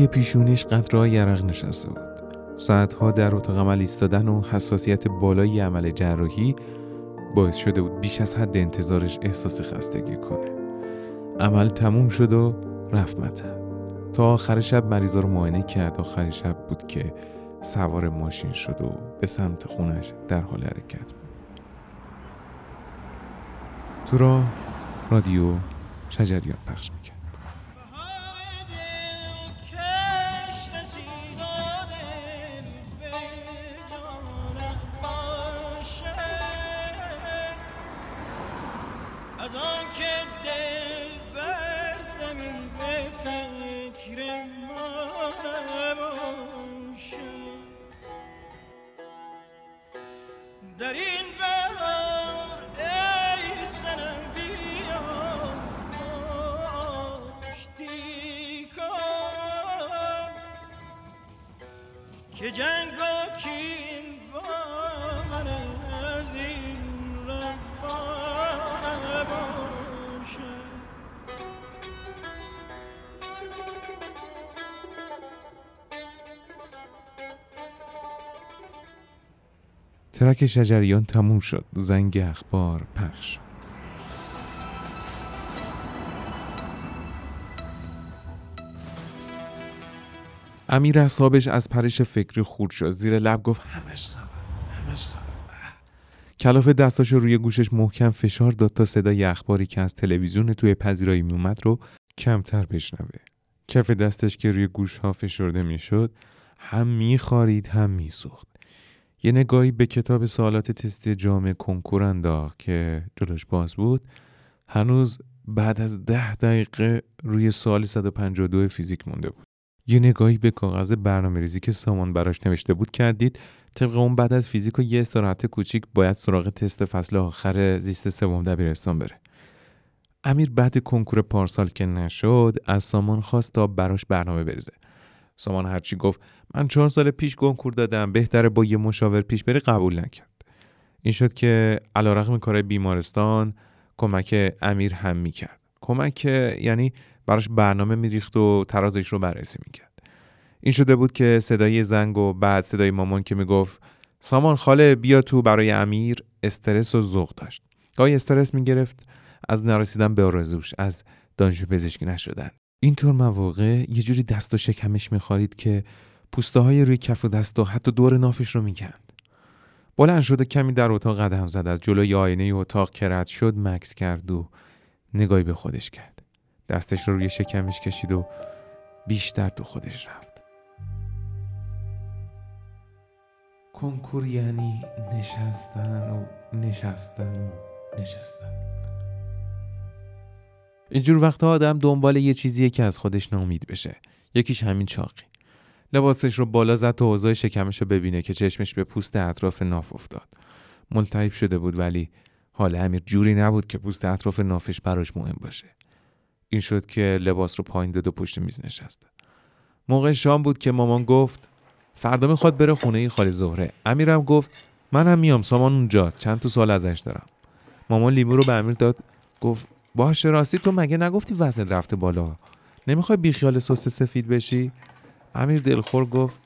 روی پیشونیش قطرهای یرق نشسته بود. ساعتها در اتاق عمل ایستادن و حساسیت بالای عمل جراحی باعث شده بود بیش از حد انتظارش احساس خستگی کنه. عمل تموم شد و رفت تا آخر شب مریضا رو معاینه کرد. آخر شب بود که سوار ماشین شد و به سمت خونش در حال حرکت بود. تو راه رادیو شجریان پخش می‌کرد. ترک شجریان تموم شد. زنگ اخبار پخش امیر اصابش از پرش فکری خورد شد. زیر لب گفت همش همش کلاف دستاشو روی گوشش محکم فشار داد تا صدای اخباری که از تلویزیون توی پذیرایی میومد رو کمتر بشنوه. کف دستش که روی گوش ها فشرده می‌شد هم میخارید هم میسوخت. یه نگاهی به کتاب سوالات تستی جامعه کنکور انداخت که جلوش باز بود. هنوز بعد از ده دقیقه روی سوال 152 فیزیک مونده بود. یه نگاهی به کاغذ برنامه ریزی که سامان براش نوشته بود کردید. طبق اون بعد از فیزیک و یه استراحت کوچیک باید سراغ تست فصل آخر زیست سوم دبیرستان بره. امیر بعد کنکور پارسال که نشد از سامان خواست تا براش برنامه بریزه. سامان هرچی گفت من چهار سال پیش کنکور دادم. بهتره با یه مشاور پیش بری قبول نکرد. این شد که علیرغم کار بیمارستان کمک امیر هم می‌کرد. کمک یعنی براش برنامه میریخت و ترازش رو بررسی می‌کرد. این شده بود که صدای زنگ و بعد صدای مامان که می‌گفت سامان خاله بیا تو برای امیر. استرس و ذوق داشت. گاهی استرس می‌گرفت. از نرسیدن به آرزوش از دانشجو پزشکی نشدن. اینطور مواقع یه جوری دست و شکمش میخوارید که پوسته های روی کف و دست و حتی دور نافش رو می‌کند. بلند شد و کمی در اتاق قدم زد. از جلوی آینه اتاق کرد شد مکس کرد و نگاهی به خودش کرد. دستش رو روی شکمش کشید و بیشتر تو خودش رفت. کنکور یعنی نشستن و نشستن و نشستن. اینجور وقتا آدم دنبال یه چیزیه که از خودش نامید بشه. یکیش همین چاقی. لباسش رو بالا زد تا اوضاع شکمش رو ببینه که چشمش به پوست اطراف ناف افتاد. ملتهب شده بود ولی حال امیر جوری نبود که پوست اطراف نافش براش مهم باشه. این شد که لباس رو پایین داد و پشت میز نشست. موقع شام بود که مامان گفت فردا می‌خواد بره خونه خالی زهره. امیرم گفت منم میام سامان اونجاست چند تا سال ازش دارم. مامان لیمو رو به امیر داد گفت باشه راستی تو مگه نگفتی وزن رفته بالا؟ نمی‌خوای بیخیال سس سفید بشی؟ امیر دلخور گفت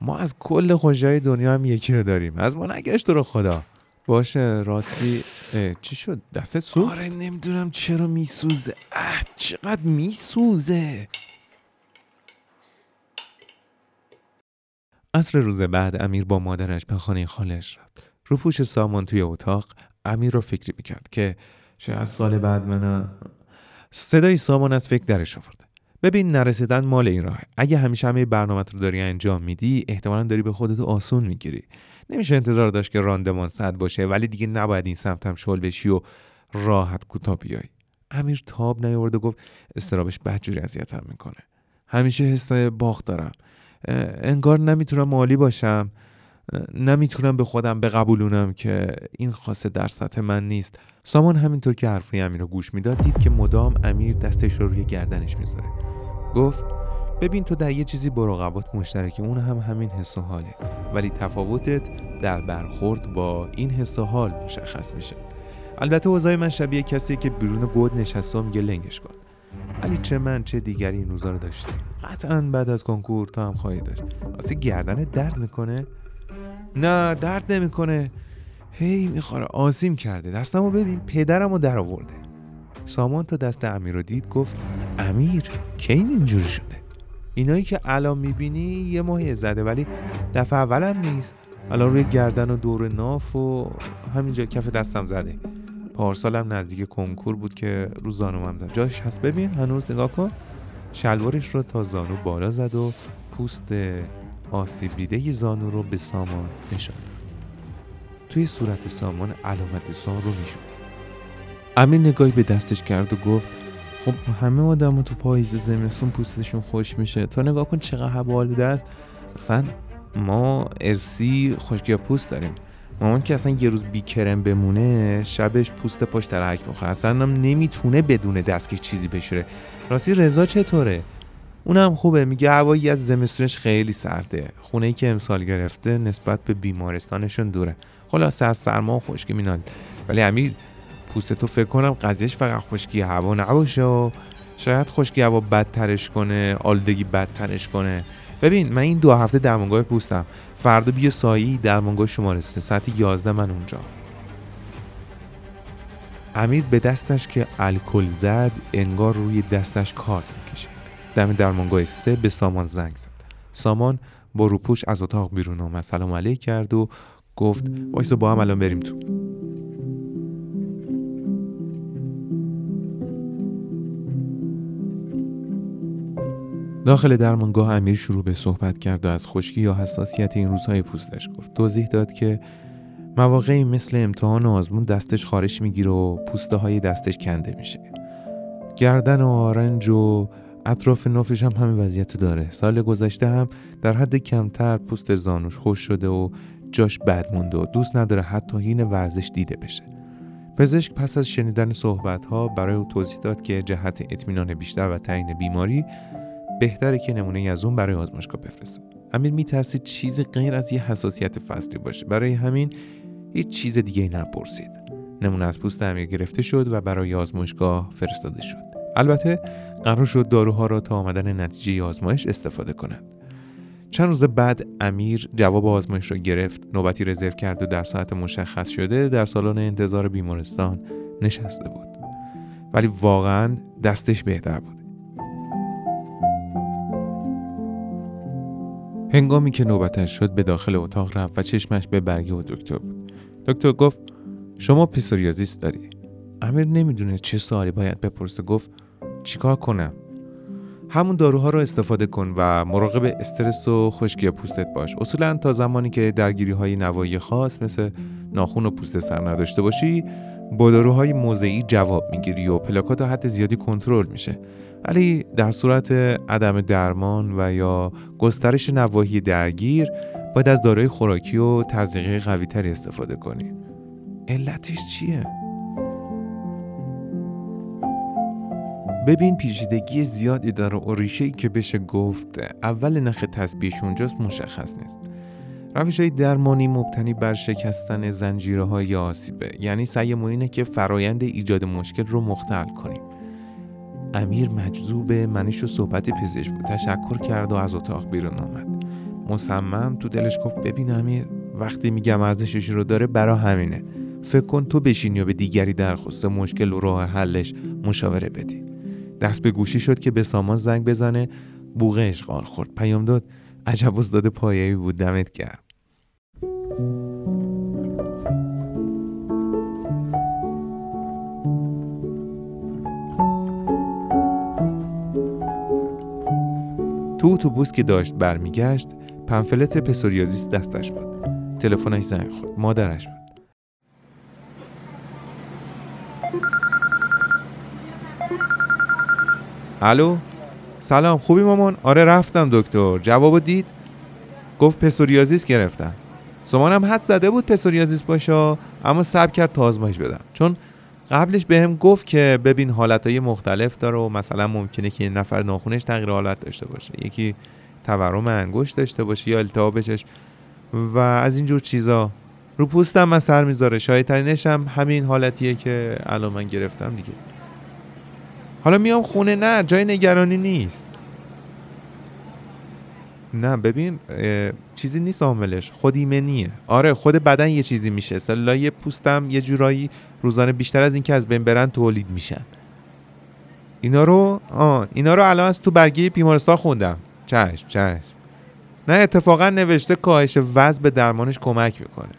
ما از کل خوشای دنیا هم یکی رو داریم. از ما نگشت تو رو خدا. باشه راستی چی شد؟ دستت سوخت؟ آره نمی‌دونم چرا میسوزه. اه چقدر میسوزه؟ عصر روز بعد امیر با مادرش به خانه خالش رفت. رو پوش سامان توی اتاق امیر رو فکری می‌کرد که چه از سال بعد من صدای سامان از فکر درش آورده. ببین نرسیدن مال این راه. اگه همیشه همه برنامه رو داری انجام میدی احتمالا داری به خودت آسون می‌گیری. نمیشه انتظار داشت که راندمان صد باشه ولی دیگه نباید این سمت هم شل بشی و راحت کوتاه بیای. امیر تاب نیاورد و گفت استرابش بدجوری اذیتم می‌کنه. همیشه حس باخت دارم. انگار نمی‌تونم مالی باشم. نمی‌تونم به خودم بقبولونم که این خاصه در سطح من نیست. سامان همینطور که حرفای امیر رو گوش می‌داد دید که مدام امیر دستش رو روی گردنش می‌ذاره. گفت ببین تو در یه چیزی با رقبات مشترکی اون هم همین حس و حاله. ولی تفاوتت در برخورد با این حس و حال مشخص میشه. البته اوضاع من شبیه کسی که بیرون گود نشسته و میگه لنگش کن. ولی چه من چه دیگری این روزا رو داشتیم. قطعا بعد از کنکور تو هم خواهی داشت. واسه گردن درد می‌کنه؟ نه درد نمی‌کنه. هی می‌خوره. آزیم کرده. دستمو ببین. پدرمو در آورده. سامان تا دست امیر رو دید گفت امیر کی اینجوری شده؟ اینایی که الان می‌بینی یه ماهی زده ولی دفعه اولم نیست. الان روی گردن و دور ناف و همینجا کف دستم زده. پارسالم نزدیک کنکور بود که رو زانومم زد. جاش هست؟ ببین. هنوز نگاه کن. شلوارش رو تا زانو بالا زد و پوست آسیب دیده زانو رو به سامان نشان داد توی صورت سامان علامت سان رو می‌شد. امیر نگاهی به دستش کرد و گفت خب همه آدم تو پاییز زمستون پوستشون خوش میشه. تا نگاه کن چقدر هوا آلوده است. اصلا ما ارسی خشکی پوست داریم. مامان که اصلا یه روز بی کرم بمونه شبش پوست پاش ترک می‌خوره. اصلا هم نمی‌تونه بدون دستکش چیزی بشوره. راستی رضا چطوره؟ اونم خوبه میگه هوایی از زمستونش خیلی سرده. خونه ای که امسال گرفته نسبت به بیمارستانشون دوره. خلاصه از سرما و خشکی مینال. ولی امیر پوست تو فکر کنم قضیهش فقط خشکی هوا نباشه و شاید خشکی هوا بدترش کنه آلودگی بدترش کنه. ببین من این دو هفته درمانگاه پوستم. فردا بیا سایی درمانگاه شماره سه ساعت 11 من اونجا. امیر به دستش که الکل زد انگار روی دستش کارت می‌کشه. دم درمانگاه سه به سامان زنگ زد. سامان با روپوش از اتاق بیرون آمد. سلام علیک کرد و گفت وایسا با هم الان بریم تو. داخل درمانگاه امیر شروع به صحبت کرد و از خشکی یا حساسیت این روزهای پوستش گفت. توضیح داد که مواقعی مثل امتحان و آزمون دستش خارش می‌گیره و پوسته های دستش کنده میشه. گردن و آرنج و اطراف نافش هم همین وضعیت داره. سال گذشته هم در حد کمتر پوست زانوش خوش شده و جاش بد مونده و دوست نداره حتی هین ورزش دیده بشه. پزشک پس از شنیدن صحبت ها برای او توضیح داد که جهت اطمینان بیشتر و تعیین بیماری بهتره که نمونه از اون برای آزمایشگاه بفرستن امیر میترسید چیز غیر از یه حساسیت فصلی باشه. برای همین هیچ چیز دیگه نپرسید. نمونه از پوست امیر گرفته شد و برای آزمایشگاه فرستاده شد. البته قرار شد داروها را تا آمدن نتیجه آزمایش استفاده کنند چند روز بعد امیر جواب آزمایش را گرفت نوبتی رزرو کرد و در ساعت مشخص شده در سالن انتظار بیمارستان نشسته بود. ولی واقعا دستش بهتر بود. هنگامی که نوبتش شد به داخل اتاق رفت و چشمش به برگه و دکتر بود. دکتر گفت شما پسوریازیس داری. امیر نمی‌دونه چه سوالی باید بپرسه. گفت چیکار کنم؟ همون داروها رو استفاده کن و مراقب استرس و خشکی پوستت باش. اصولا تا زمانی که درگیری های نوایی خاص مثل ناخون و پوست سر نداشته باشی با داروهای موضعی جواب می‌گیری و پلاکات حد زیادی کنترل میشه. ولی در صورت عدم درمان و یا گسترش نواحی درگیر باید از داروی خوراکی و تزریقی قوی تری استفاده کنی. علتش چیه؟ ببین پیچیدگی زیادی داره و ریشه که بشه گفت اول نخ تسبیحش اونجاست مشخص نیست. روش های درمانی مبتنی بر شکستن زنجیره های آسیبه. یعنی سعی اینه که فرایند ایجاد مشکل رو مختل کنیم. امیر مجذوب منش و صحبت پزشک بود. تشکر کرد و از اتاق بیرون آمد مصمم تو دلش گفت ببین امیر وقتی میگم ارزشش رو داره برا همینه. فکر کن تو بشینی و به دیگری درخواست مشکل و راه حلش مشاوره بدی. دست به گوشی شد که به سامان زنگ بزنه. بوغه اشغال خورد. پیام داد. عجب استاد پایه‌ای بود. دمت کرد تو اتوبوس که داشت برمیگشت پنفلت پسوریازیس دستش بود. تلفنش زنگ خورد. مادرش بود. الو؟ سلام خوبی مامان؟ آره رفتم دکتر. جوابو دید؟ گفت پسوریازیس گرفتم سمانم حد زده بود پسوریازیس باشه اما سب کرد تا آزمایش بدم. چون قبلش به هم گفت که ببین حالتهای مختلف داره و مثلا ممکنه که نفر ناخونش تغییر حالت داشته باشه. یکی تورم انگشت داشته باشه یا التهاب چشم و از اینجور چیزا. رو پوستم من سر می‌ذاره. شاید ترینش هم همین حالتیه که الان من گرفتم دیگه. حالا میام خونه نه جای نگرانی نیست. نه ببین چیزی نیست عاملش خود ایمنیه. آره خود بدن یه چیزی میشه. سلای پوستم یه جورایی روزانه بیشتر از اینکه از بین برن تولید میشن. اینا رو آه اینا رو الان از تو برگه بیمارستان خوندم. چشم چشم. نه اتفاقا نوشته کاهش وزن به درمانش کمک می‌کنه.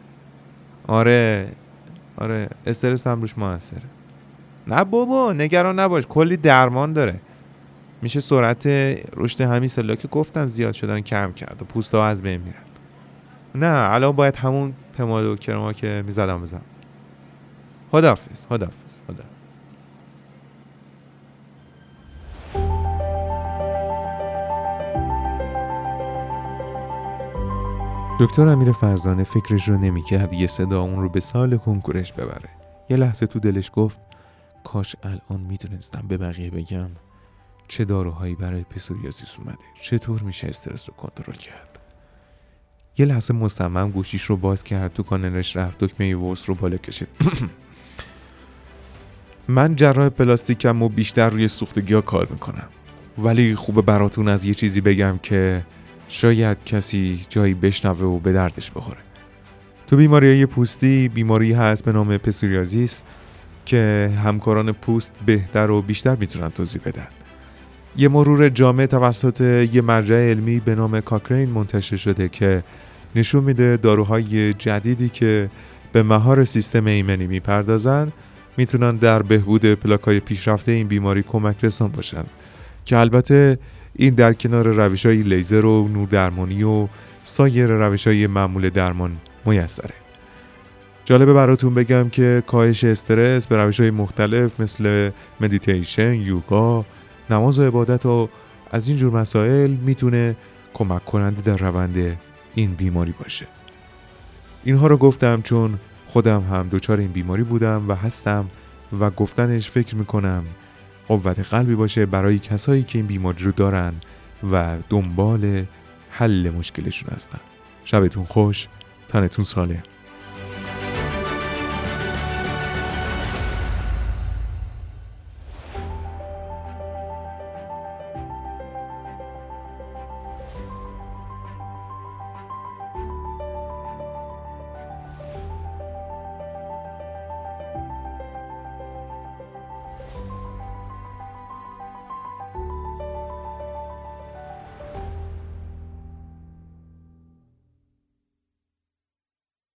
آره آره استرس هم روش موثره. نه بابا نگران نباش کلی درمان داره. میشه سرعت رشد همین سلا که گفتم زیاد شدن کم کرد و پوست ها از بین میرن. نه الان باید همون پماد و کرما که می‌زدم بزنم. خدافز خدافز خدا دکتر امیر فرزانه فکرش رو نمی‌کرد یه صدا اون رو به سال کنکورش ببره. یه لحظه تو دلش گفت کاش الان می‌دونستم به بقیه بگم. چه داروهایی برای پسوریازیس اومده. چطور میشه استرس رو کنترل کرد؟ یه لحظه مصمم گوشیش رو باز کرد تو کانالش رفت دکمه ورس رو بالا کشید. من جراح پلاستیکم و بیشتر روی سوختگی ها کار می‌کنم. ولی خوبه براتون از یه چیزی بگم که شاید کسی جایی بشنوه و به دردش بخوره. تو بیماری های پوستی بیماری هست به نام پسوریازیس که همکاران پوست بهتر و بیشتر می‌تونن توضیح بدن. یه مرور جامع توسط یه مرجع علمی به نام کاکرین منتشر شده که نشون میده داروهای جدیدی که به مهار سیستم ایمنی می‌پردازن می‌تونن در بهبود پلاکای پیشرفته این بیماری کمک رسان باشن. که البته این در کنار روش های لیزر و نور درمانی و سایر روش های معمول درمان میسره. جالبه براتون بگم که کاهش استرس به روش های مختلف مثل مدیتیشن، یوگا، نماز و عبادت و از این جور مسائل می‌تونه کمک کننده در روند این بیماری باشه. اینها رو گفتم چون خودم هم دچار این بیماری بودم و هستم و گفتنش فکر می‌کنم قوت قلبی باشه برای کسایی که این بیماری رو دارن و دنبال حل مشکلشون هستن. شبتون خوش تنتون ساله